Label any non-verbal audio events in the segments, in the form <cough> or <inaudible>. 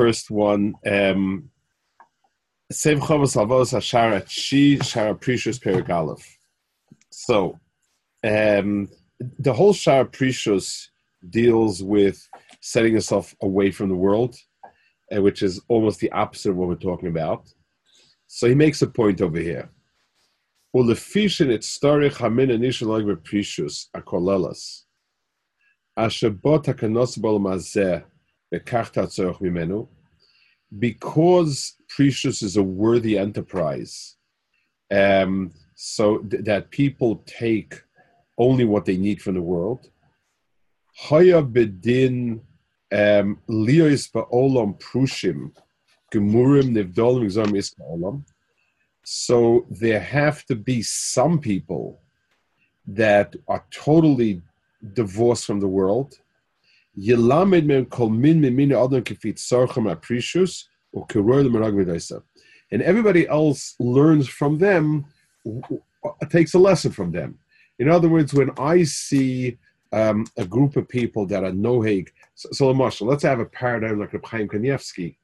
first one. Um, Sev Chavos Lavos Hashara Chi Shara Prishus Perigalov. So, um, the whole Shara Prishus deals with setting yourself away from the world, uh, which is almost the opposite of what we're talking about. So he makes a point over here. Ulefishin it storich hamin anishalag prishus akolelas. Asher bot hakanos bol mazeh. Because prishus is a worthy enterprise, um, so th- that people take only what they need from the world. Haya bedin um, prushim gemurim. So there have to be some people that are totally divorced from the world. Kol min apricius or and everybody else learns from them, takes a lesson from them. In other words, when I see um, a group of people that are noheg, so, so Marshall, let's have a paradigm like Reb Chaim Kanievsky.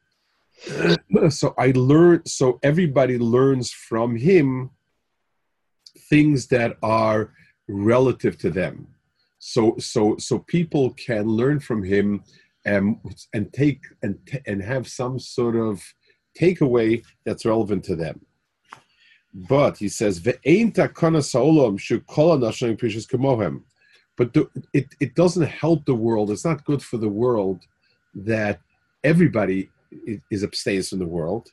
<clears throat> so I learn. So everybody learns from him things that are relative to them. So so so people can learn from him and and take and and have some sort of takeaway that's relevant to them. But he says, But the, it, it doesn't help the world. It's not good for the world that everybody is abstains from the world.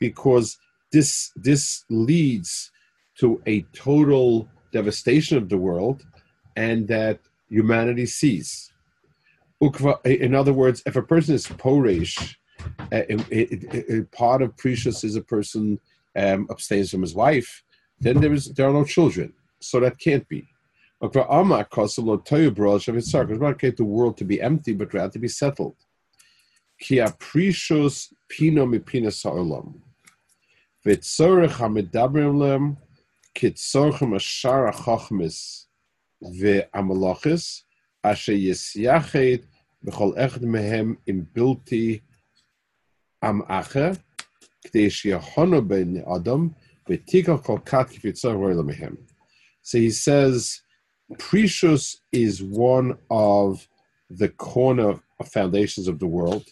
Because this this leads to a total devastation of the world and that humanity sees. In other words, if a person is porish, uh, part of prishus is a person um, abstains from his wife, then there is there are no children, so that can't be. It's not the world to be empty, but rather to be settled. V'tzorech ha-medabrim lem, ki tzorchem ashar ha-chochmis ve'amalachis, asher yisyachet b'chol echad mehem im bilti am acher, k'dei ben adam, v'tikal kol kat ki v'tzorech mehem. So he says, Prishus is one of the corner foundations of the world,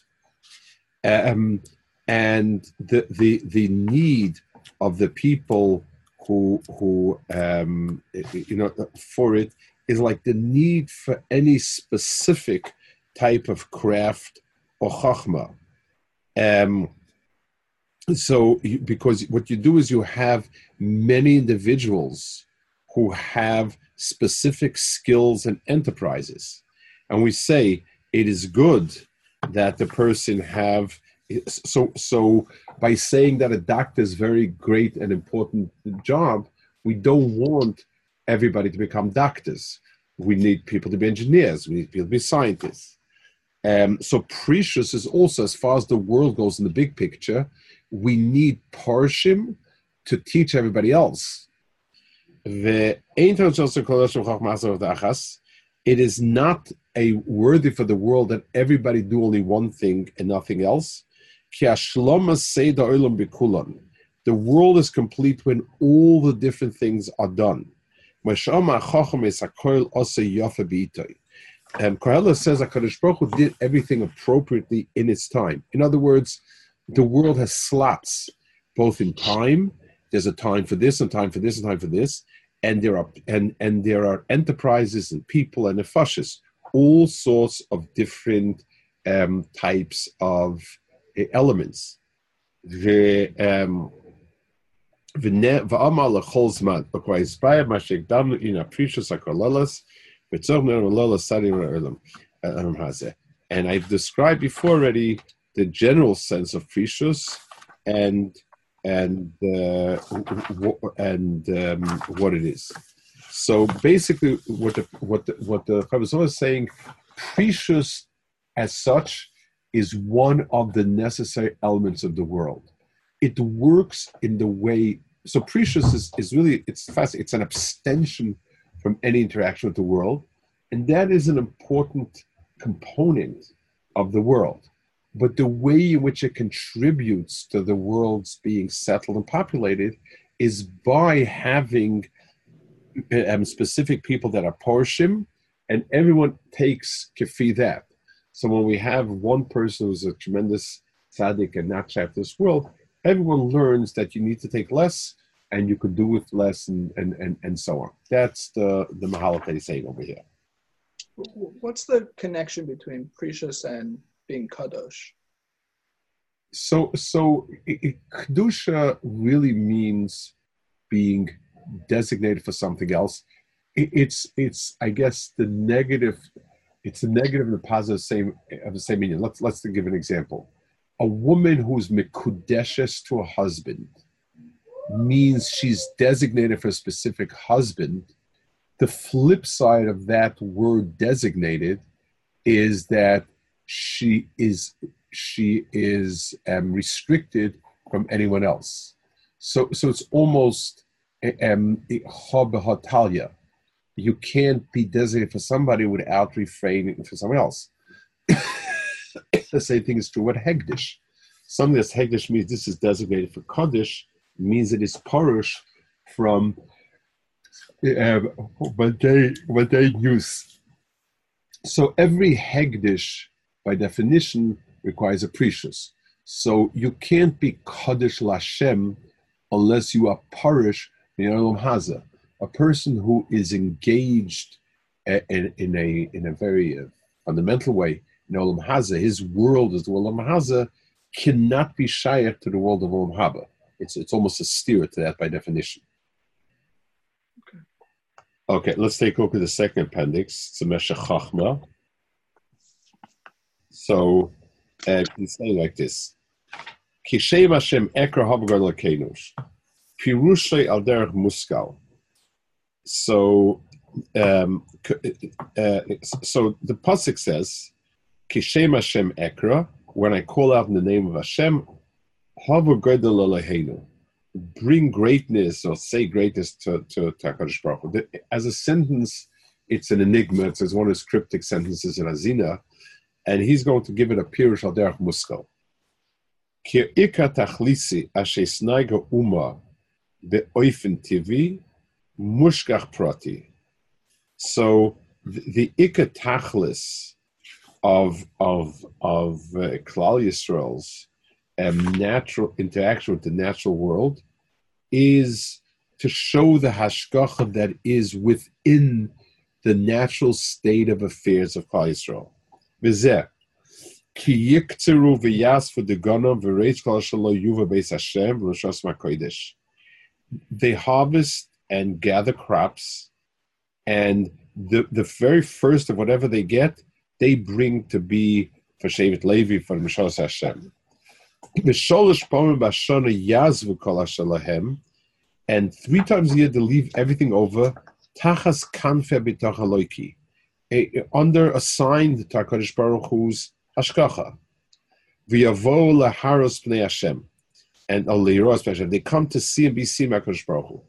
um, and the the the need of the people who who um, you know for it is like the need for any specific type of craft or chachma. Um, so because what you do is you have many individuals who have specific skills and enterprises. And we say it is good that the person have so so by saying that a doctor is very great and important job, we don't want everybody to become doctors. We need people to be engineers. We need people to be scientists. Um, so prishus is also, as far as the world goes in the big picture, we need parshim to teach everybody else The it is not a worthy for the world that everybody do only one thing and nothing else. The world is complete when all the different things are done. And Kohelet says HaKadosh Baruch Hu did everything appropriately in its time. In other words, the world has slots, both in time, there's a time for this and time for this and time for this and there are and and there are enterprises and people and nefashis, all sorts of different um, types of elements. And I've described before already the general sense of prishus and and uh, and um, what it is. So basically, what the what the, what the is saying, prishus as such is one of the necessary elements of the world. It works in the way. So prishus is, is really it's fast. It's an abstention from any interaction with the world. And that is an important component of the world. But the way in which it contributes to the world's being settled and populated is by having um, specific people that are Porshim, and everyone takes kafi that. So when we have one person who's a tremendous tzaddik and not shaft this world, everyone learns that you need to take less and you could do with less and, and, and, and so on. That's the, the Mahalat that he's saying over here. What's the connection between prishus and being kadosh? So, so kedusha really means being designated for something else. it's, it's, I guess, the negative. It's the negative and the positive same of the same meaning. Let's let's give an example. A woman who's mikudeshes to a husband means she's designated for a specific husband. The flip side of that word designated is that she is she is um, restricted from anyone else. So so it's almost a um, you can't be designated for somebody without refraining for someone else. <coughs> the same thing is true with Hegdish. Something that's Hegdish means this is designated for Kaddish means it is Parush from uh, what they what they use. So every Hegdish, by definition, requires a prishus. So you can't be Kaddish Lashem unless you are Parish in Olam Haza. A person who is engaged in, in a in a very uh, fundamental way in Olam Haza, his world is the Olam Haza, cannot be shaykh to the world of Olam Haba. It's it's almost a steer to that by definition. Okay. Okay, let's take a look at the second appendix. It's a Meshech Chachma. So uh, he's saying like this: Kishem Hashem Ekra Havagar Lakenush, Pirushay Al Derech Muskal. So, um, uh, so the pasuk says, "Kishem Hashem Ekra." When I call out in the name of Hashem, Bring greatness or say greatness to, to, to HaKadosh Baruch Hu. As a sentence, it's an enigma. It's one of his cryptic sentences in Azina, and he's going to give it a pirush al derech muskal. Ki'ika tachlisi ashe uma be'oifen tivi mushkach prati. So the, the ikka tachlis of of of uh, Klal Yisrael's um, natural interaction with the natural world is to show the hashgacha that is within the natural state of affairs of Klal Yisrael. V'zeh, ki yiktzeru v'yasfu degonom v'reish kol shalo yuva beis Hashem v'roshas makodesh. They harvest and gather crops, and the, the very first of whatever they get, they bring to be for Shevet Levi, for Mishos Hashem. And three times a year they leave everything over. Tachas kanfe b'tachaloiki, under a sign to Hakadosh Baruch Hu's hashkacha. V'yavo laharos pnei Hashem, and aliros Hashem. They come to see and be seen by Baruch Hu.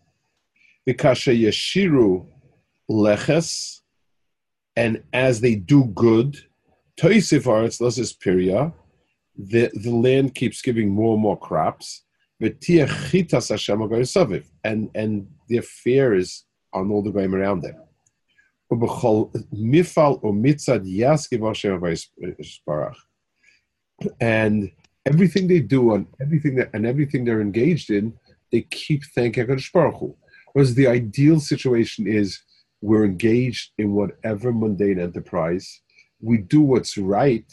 V'kasha yeshiru leches, and as they do good, toisif aretz loses piria the, the land keeps giving more and more crops. And and the affair is on all the game around them. And everything they do and everything that and everything they're engaged in, they keep thanking HaKadosh. Whereas the ideal situation is we're engaged in whatever mundane enterprise, we do what's right,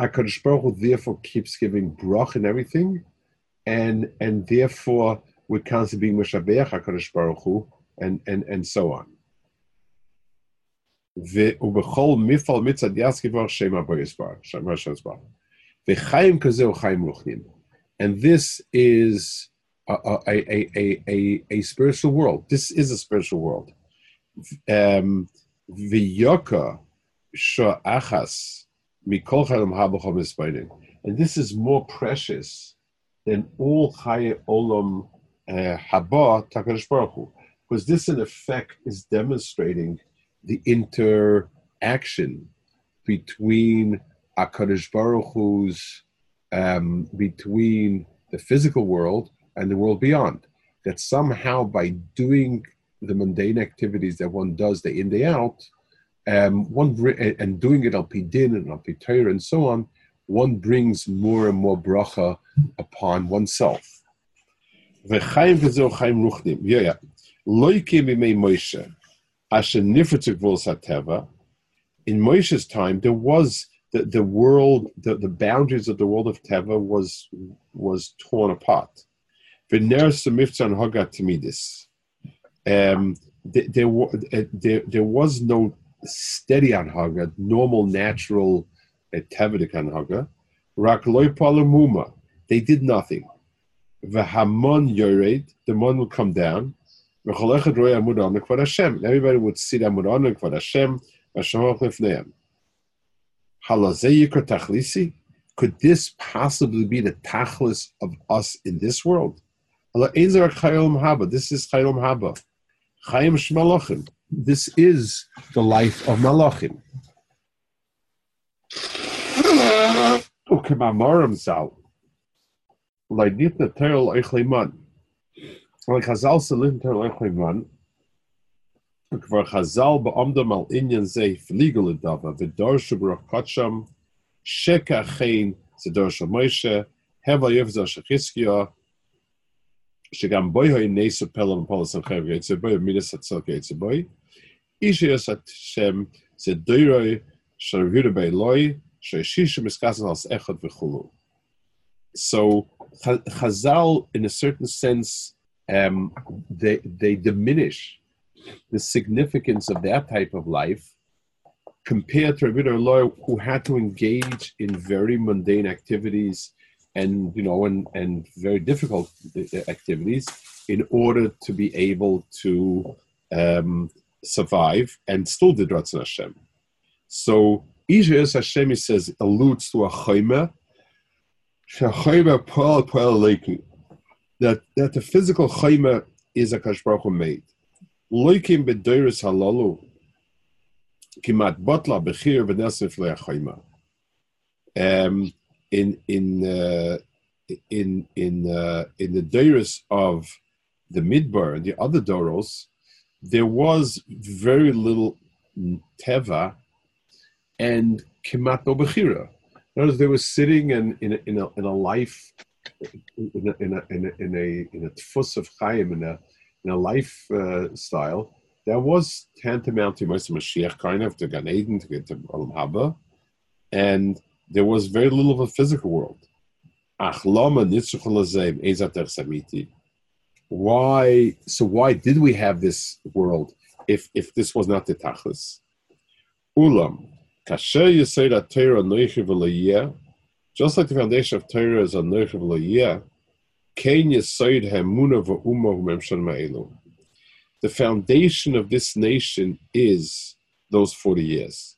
HaKadosh Baruch Hu therefore keeps giving brach and everything, and and therefore we're constantly being Meshabeach HaKadosh Baruch Hu, and, and, and so on. ובכל מפעל מצד יסקיבר שם הבויסבר, שם השסבר. וחיים כזה הוא חיים רוחנים. And this is a, a, a, a, a, spiritual world. This is a spiritual world. Um, and this is more precious than all Chaye Olam uh, Haba Takadosh Baruch Hu, because this in effect is demonstrating the interaction between Akadosh Baruch Hu's um, between the physical world and the world beyond. That somehow by doing the mundane activities that one does day in day out, um, one and doing it al din and al Torah and so on, one brings more and more bracha upon oneself. Yeah, yeah. In Moshe's time, there was the, the world, the, the boundaries of the world of Teva was was torn apart. Um, there, there, there, there was no steady anhaga, normal, natural uh, tevedik anhaga. Rak palamuma. They did nothing. V'hamon yored, the mon would come down. V'cholechad roy amud anak Hashem. Everybody would sit amud anak kvad Hashem. V'shamach lefneim. Halazeyikar tachlisi. Could this possibly be the tachlis of us in this world? This is chayom haba. Chayim shmalachim. This is the life of malachim. Ukemamorim sal. Leidnitna terel eichleiman. Like Chazal salim terel eichleiman. כבר חז"ל בעומדם על עניין זה הפליגו לדבה ודורשו ברוך קודשם שקע חן זה דורשו מוישה הבל יפזר של חזקיה שגם בוי הו נסו פלם ופולס המחייב יצא בוי ומידס הצלק יצא בוי איש יש את שם זה דוירוי של רבידה בי לוי שישישה מסקסן על אחד וכולו So Chazal, in a certain sense, um, they, they diminish the significance of that type of life compared to a Rebbe lawyer who had to engage in very mundane activities and you know and, and very difficult activities in order to be able to um, survive and still did Ratzon Hashem. So Isha Hashem he says alludes to a chayma, that that the physical chayma is a kashbaruch made. Loikim bedoiris halalu kimat botla bechir v'nesif le'achayma. Um, in in uh, in in uh, in the doris of the midbar and the other doros, there was very little teva and kimat bechira. Notice they were sitting in in a, in a, in a life in a in a in a in a, in a tfus of chayim in a in a lifestyle uh, that was tantamount to Moshe Mashiach, kind of to Gan Eden, to get to Olam Haba, and there was very little of a physical world. Why? So why did we have this world if if this was not the tachlis? Ulam just like the foundation of Torah is a noichiv the foundation of this nation is those 40 years.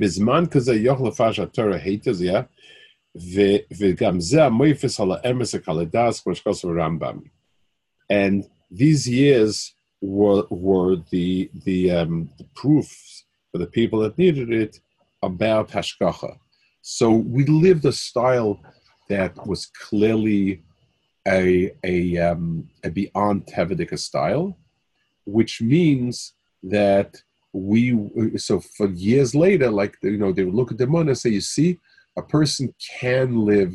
בזמן כזה יוכל לפרש התורה היטז, וגם זה המויפס על האמס הקלדס, כמו שכוסו רמב"ם. And these years were, were the, the, um, the proofs for the people that needed it about Hashgacha. So we lived a style that was clearly a, a, um, a beyond Tevedika style, which means that we, so for years later, like, you know, they would look at the money and say, you see, a person can live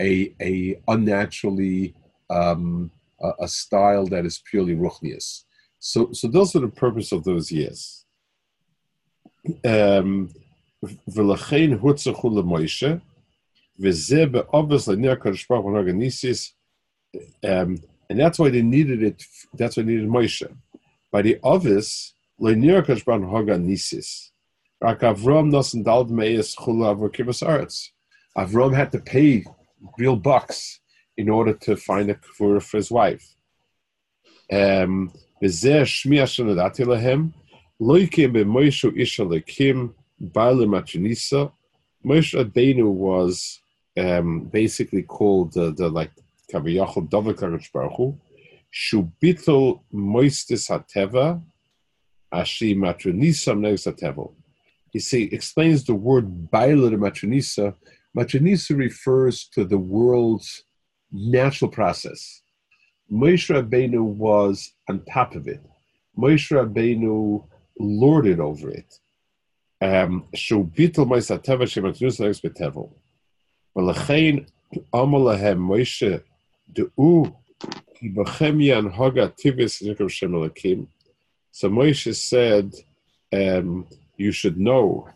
a, a unnaturally, um, a, a style that is purely ruchnius. So, so those are the purpose of those years. Um, ולכן הוצחו למוישה, וזה obviously נר קדוש ברוך הוא um, and that's why they needed it. That's why they needed Moshe. By the others, Nisis. Rak Avram. Avram had to pay real bucks in order to find a kfur for his wife. Um, Moshe Rabbeinu was um, basically called the, the like Kaviyachol Kadosh Baruch Hu, Shubitol Moistis Hateva, Ashi Matronisa Neus Hatevel. He say, explains the word Baila Matronisa. Matronisa refers to the world's natural process. Moshe Rabbeinu was on top of it. Moshe Rabbeinu lorded over it. Um, Shubitol Moistis Hateva, Shematronisa Neus Hatevel. ולכן אמר להם מוישה, דעו כי בכם ינהג הטיבס נקרא שם אלוקים. so Moshe said, um, you should know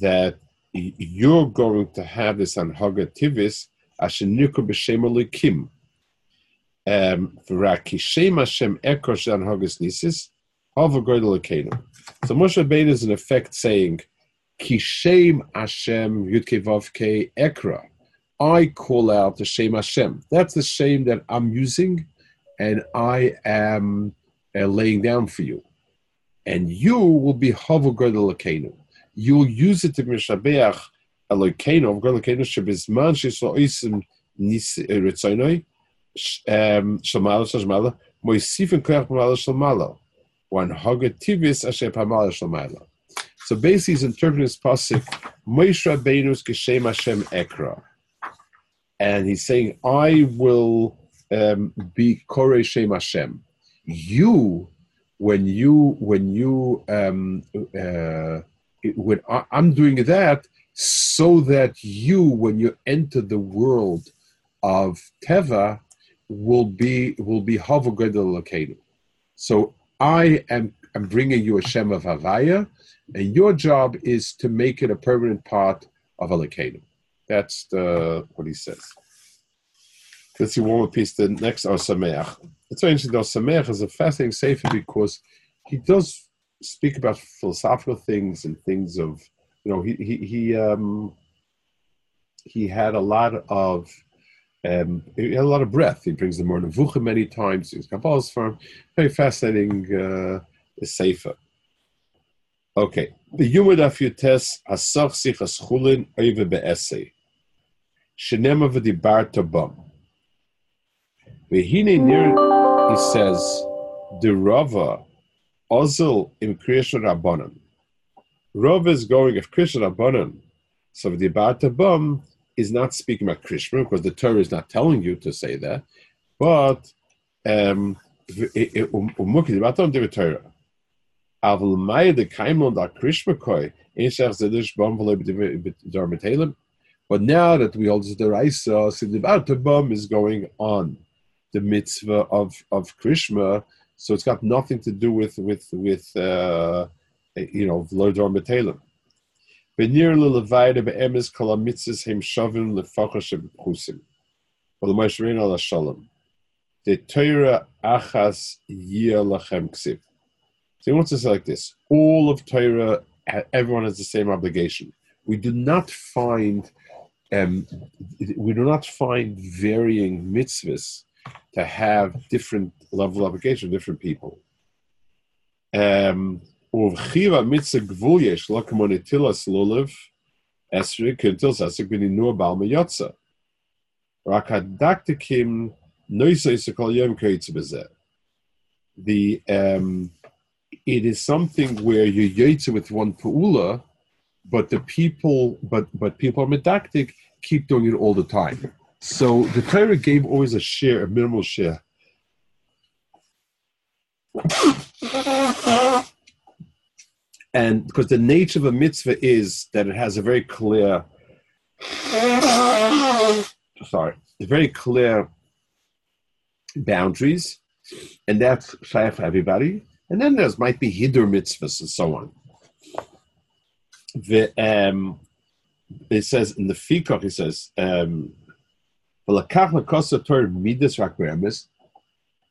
that you're going to have this anhaga tivis asher nikra b'shem elikim. V'raki shem Hashem ekor shem anhagas nisis hava goydel. So Moshe Rabbeinu is in effect saying, Kishem Hashem Yudke Vavke Ekra. I call out the Shem Hashem. That's the shame that I'm using, and I am uh, laying down for you. And you will be Havogod Elokeinu. You'll use it to Mishabeach Elokeinu, Havogod Elokeinu, Shebizman Sheslo Isim Ritzainoi, Shalmala Shalmala, Moisifin Koyach Pamala Shalmala, one Hagad Tivis Asher Pamala Shalmala. So basically, he's interpreting this pasuk, Moshe Rabbeinu's Geshem Hashem Ekra, and he's saying, "I will um, be Korei Shem Hashem." You, when you when you um, uh, when I, I'm doing that, so that you, when you enter the world of Teva, will be will be Lakeinu. So I am I'm bringing you a Shem of Havaya, and your job is to make it a permanent part of Elokeinu. That's the, what he says. Let's see one more piece. The next Ohr Sameach. It's very interesting though. Sameach is a fascinating sefer because he does speak about philosophical things and things of, you know, he he he um, he had a lot of um, he had a lot of breath. He brings the Moreh Nevuchim many times. He's Kabbalah's firm. Very fascinating uh, sefer. Okay. The Yumad Afyutes Asach Sich Aschulin Oive Be'esei. Shenema V'dibar Tabam. V'hine Nir, he says, the Rava, Ozil im Kriyashon Rabbanim, Rava is going of Krishma Rabbanim. So the Ba'atabam is not speaking about Krishma because the Torah is not telling you to say that, but um, um Avl Maya the Kaimon da Krishma Koi, Inshach Zedish Bom But now that we hold the Raisa, so the Ba'atabam is going on the mitzvah of, of Krishma, so it's got nothing to do with with with uh, you know v'lo darmatelim. Benir lelevayda be'emes kol mitzvahs hem shavim lefacha shebchusim. V'lo ma'ashrin ala shalom. The Torah achas yir lachem ksiv. So he wants to say like this: all of Torah, everyone has the same obligation. We do not find, um, we do not find varying mitzvahs to have different level of obligation, different people. Um, The um, it is something where you yaitze with one pu'ula, but the people, but but people are medactic, keep doing it all the time. So the Torah gave always a share, a minimal share. And because the nature of a mitzvah is that it has a very clear, sorry, very clear boundaries, and that's fair for everybody. And then there's might be hidur mitzvahs and so on. The, um, it says in the Fikach, it says, um,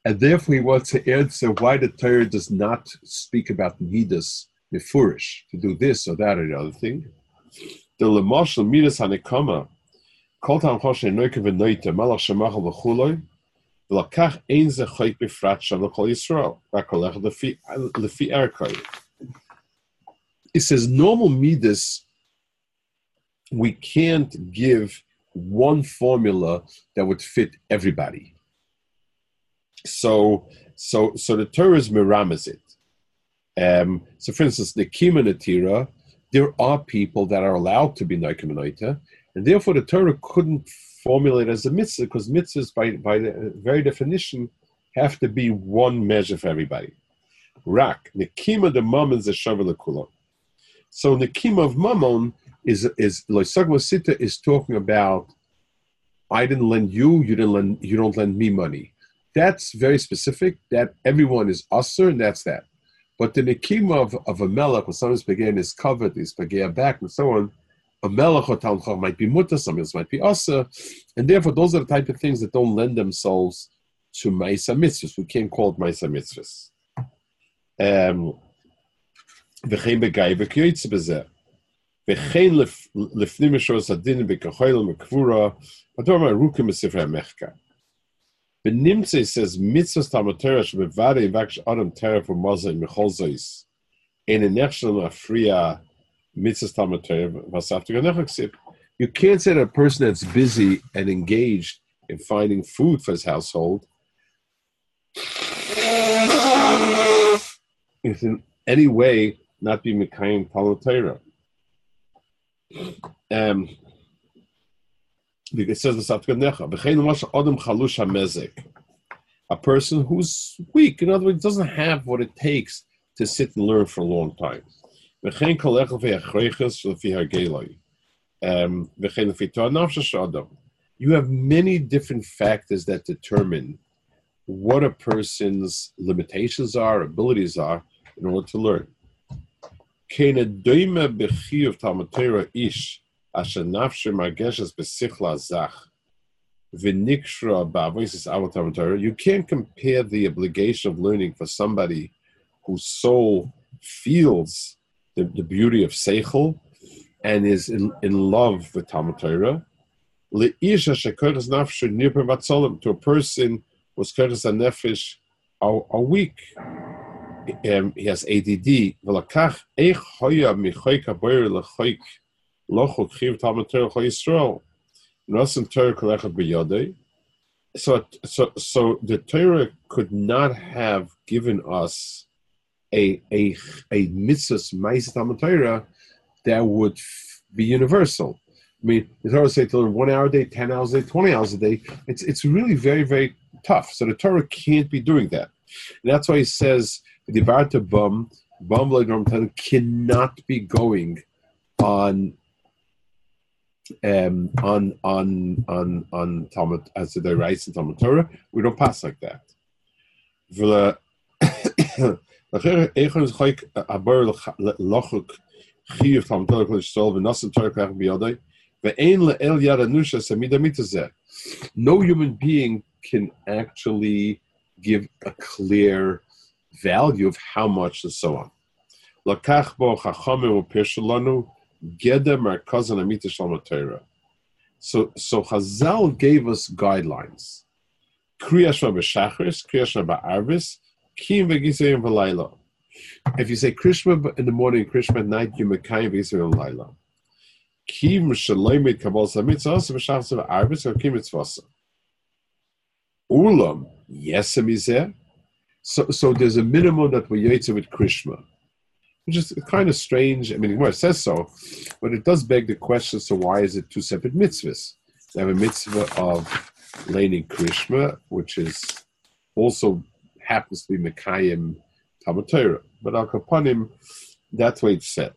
and therefore he wants to answer why the Torah does not speak about midas mifurish to do this or that or the other thing. The lemashal midas hanekama kol tam choshe noike v'noite malach shemachal v'chuloi v'lakach ein ze choik b'frat sham l'kol Yisrael v'akolech lefi erkoi. It says normal midas we can't give one formula that would fit everybody. So, so, so the Torah is miramis it. Um, so, for instance, the Kima Natira, there are people that are allowed to be Naikimanaita, and therefore the Torah couldn't formulate as a mitzvah because mitzvahs, by, by the very definition, have to be one measure for everybody. Rak, Nikima the Mammon is a Kula. So, Nikima of Mammon is is Loisagma Sita is talking about I didn't lend you, you didn't lend you don't lend me money. That's very specific. That everyone is usher, and that's that. But the nikima of, of a melech, when someone's began is covered, is began back, and so on. A melech or might be mutter, some might be usher, and therefore those are the type of things that don't lend themselves to ma'isa mitzvahs. We can't call it ma'isa mitzvahs. Um, וכן לפנים משורת הדין בכחול ומקבורה, הדבר ארוכה מספרי המחקר. בנמצא says mitzvahs talmud Torah שבוודאי יבקש אדם תרא ומוזה מכל זויס. אין הנכשל להפריע mitzvahs talmud Torah ואספתי גנך כסיב. You can't say that a person that's busy and engaged in finding food for his household is in any way not be Mekayim Talmud Torah. Um, it says the a person who's weak, in other words, doesn't have what it takes to sit and learn for a long time. Um, you have many different factors that determine what a person's limitations are, abilities are, in order to learn. Torah ish besichla zach. You can't compare the obligation of learning for somebody whose soul feels the, the beauty of seichel and is in, in love with Talmud Torah. To a person whose kodas nefesh are, are weak um, he has ADD. So, so, so the Torah could not have given us a a a mitzvah talmud Torah that would be universal. I mean, the Torah say to learn one hour a day, ten hours a day, twenty hours a day. It's it's really very very tough. So the Torah can't be doing that. And that's why he says the Barta Bum, Bum cannot be going on um, on on on on Talmud as the writes in Talmud Torah. We don't pass like that. <coughs> No human being can actually give a clear value of how much and so on. So, so Chazal gave us guidelines. Kriya Shema b'shachris, Kriya Shema ba'arvis, kim v'gisayim v'layla. If you say Krishma in the morning, Krishma at night, you mekayim v'gisayim v'layla. Kim shaloimit kabal samitzas v'shachris v'arvis, or kim mitzvasa. Ulam, yesem izeh, so, so there's a minimum that we yotze with Krishma, which is kind of strange. I mean, well, it says so, but it does beg the question: so why is it two separate mitzvahs? They have a mitzvah of laning Krishma, which is also happens to be Mekayim Talmud but Al Kapanim, that's what it's said.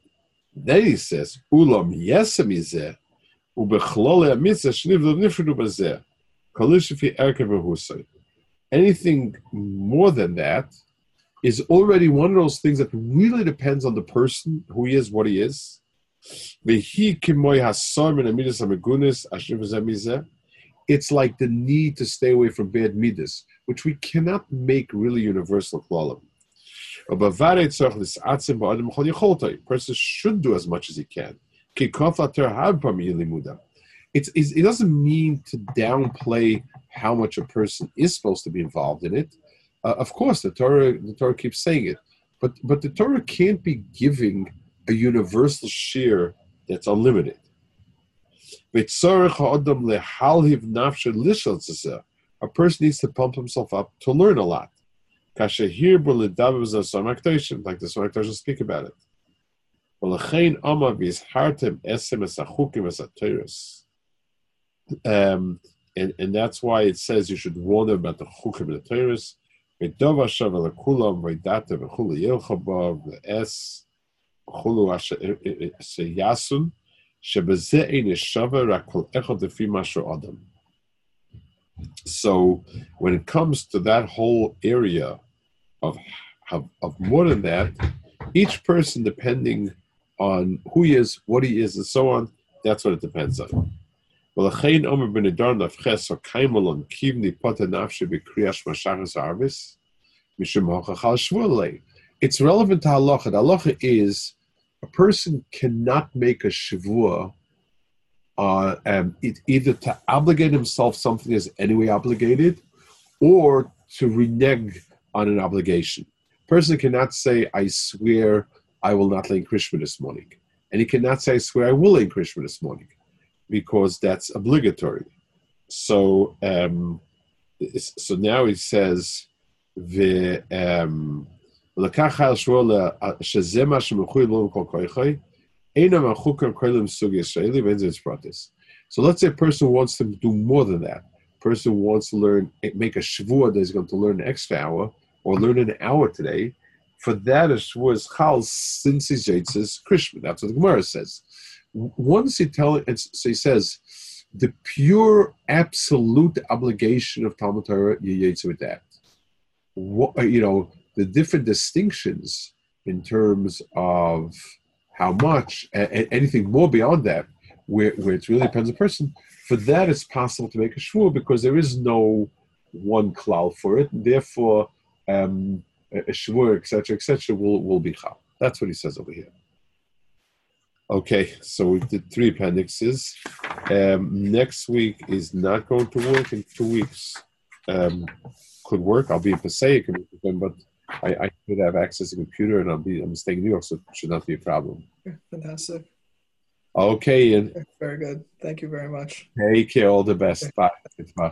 Then he says, Ulam yesem izeh, ubechlole mitzvah shnivlo nifredu bazeh, kalishifi erkev anything more than that is already one of those things that really depends on the person, who he is, what he is. It's like the need to stay away from bad midas, which we cannot make really universal klalim. Person should do as much as he can. It's, it doesn't mean to downplay how much a person is supposed to be involved in it. Uh, of course, the Torah the Torah keeps saying it, but but the Torah can't be giving a universal share that's unlimited. A person needs to pump himself up to learn a lot. Like the Smaragdosha speak about it. Um, and, and that's why it says you should warn them about the chukim and the Torahs. ודוב השב אל כולם, וידעת וכולי ילך בו, ואס וכולו שיעשון, שבזה אין שווה רק כל אחד לפי מה אדם. So when it comes to that whole area of, of, of more than that, each person, depending on who he is, what he is, and so on, that's what it depends on. It's relevant to halacha. The halacha is a person cannot make a shavua uh, um, it, either to obligate himself something is anyway obligated or to renege on an obligation. person cannot say, I swear I will not lay in Krishma this morning. And he cannot say, I swear I will lay in Krishma this morning because that's obligatory. So um, so now he says the um, so let's say a person wants to do more than that. Person wants to learn, eh, make a shvua that he's going to learn an extra hour or learn an hour today. For that, was shvua since he's says krishna That's what the Gemara says. Once he tell it, so he says, the pure absolute obligation of Talmud Torah, you with that. What, you know, the different distinctions in terms of how much anything more beyond that, where, where it really depends on the person. For that, it's possible to make a shvur because there is no one cloud for it. And therefore, um, a shvur, etc., etc., will will be chal. That's what he says over here. Okay, so we did three appendixes. Um, next week is not going to work in two weeks. Um, could work. I'll be in Passaic, but I, I could have access to a computer and I'll be I'm staying in New York, so it should not be a problem. Fantastic. Okay, and very good. Thank you very much. Take care. All the best. Bye. Bye.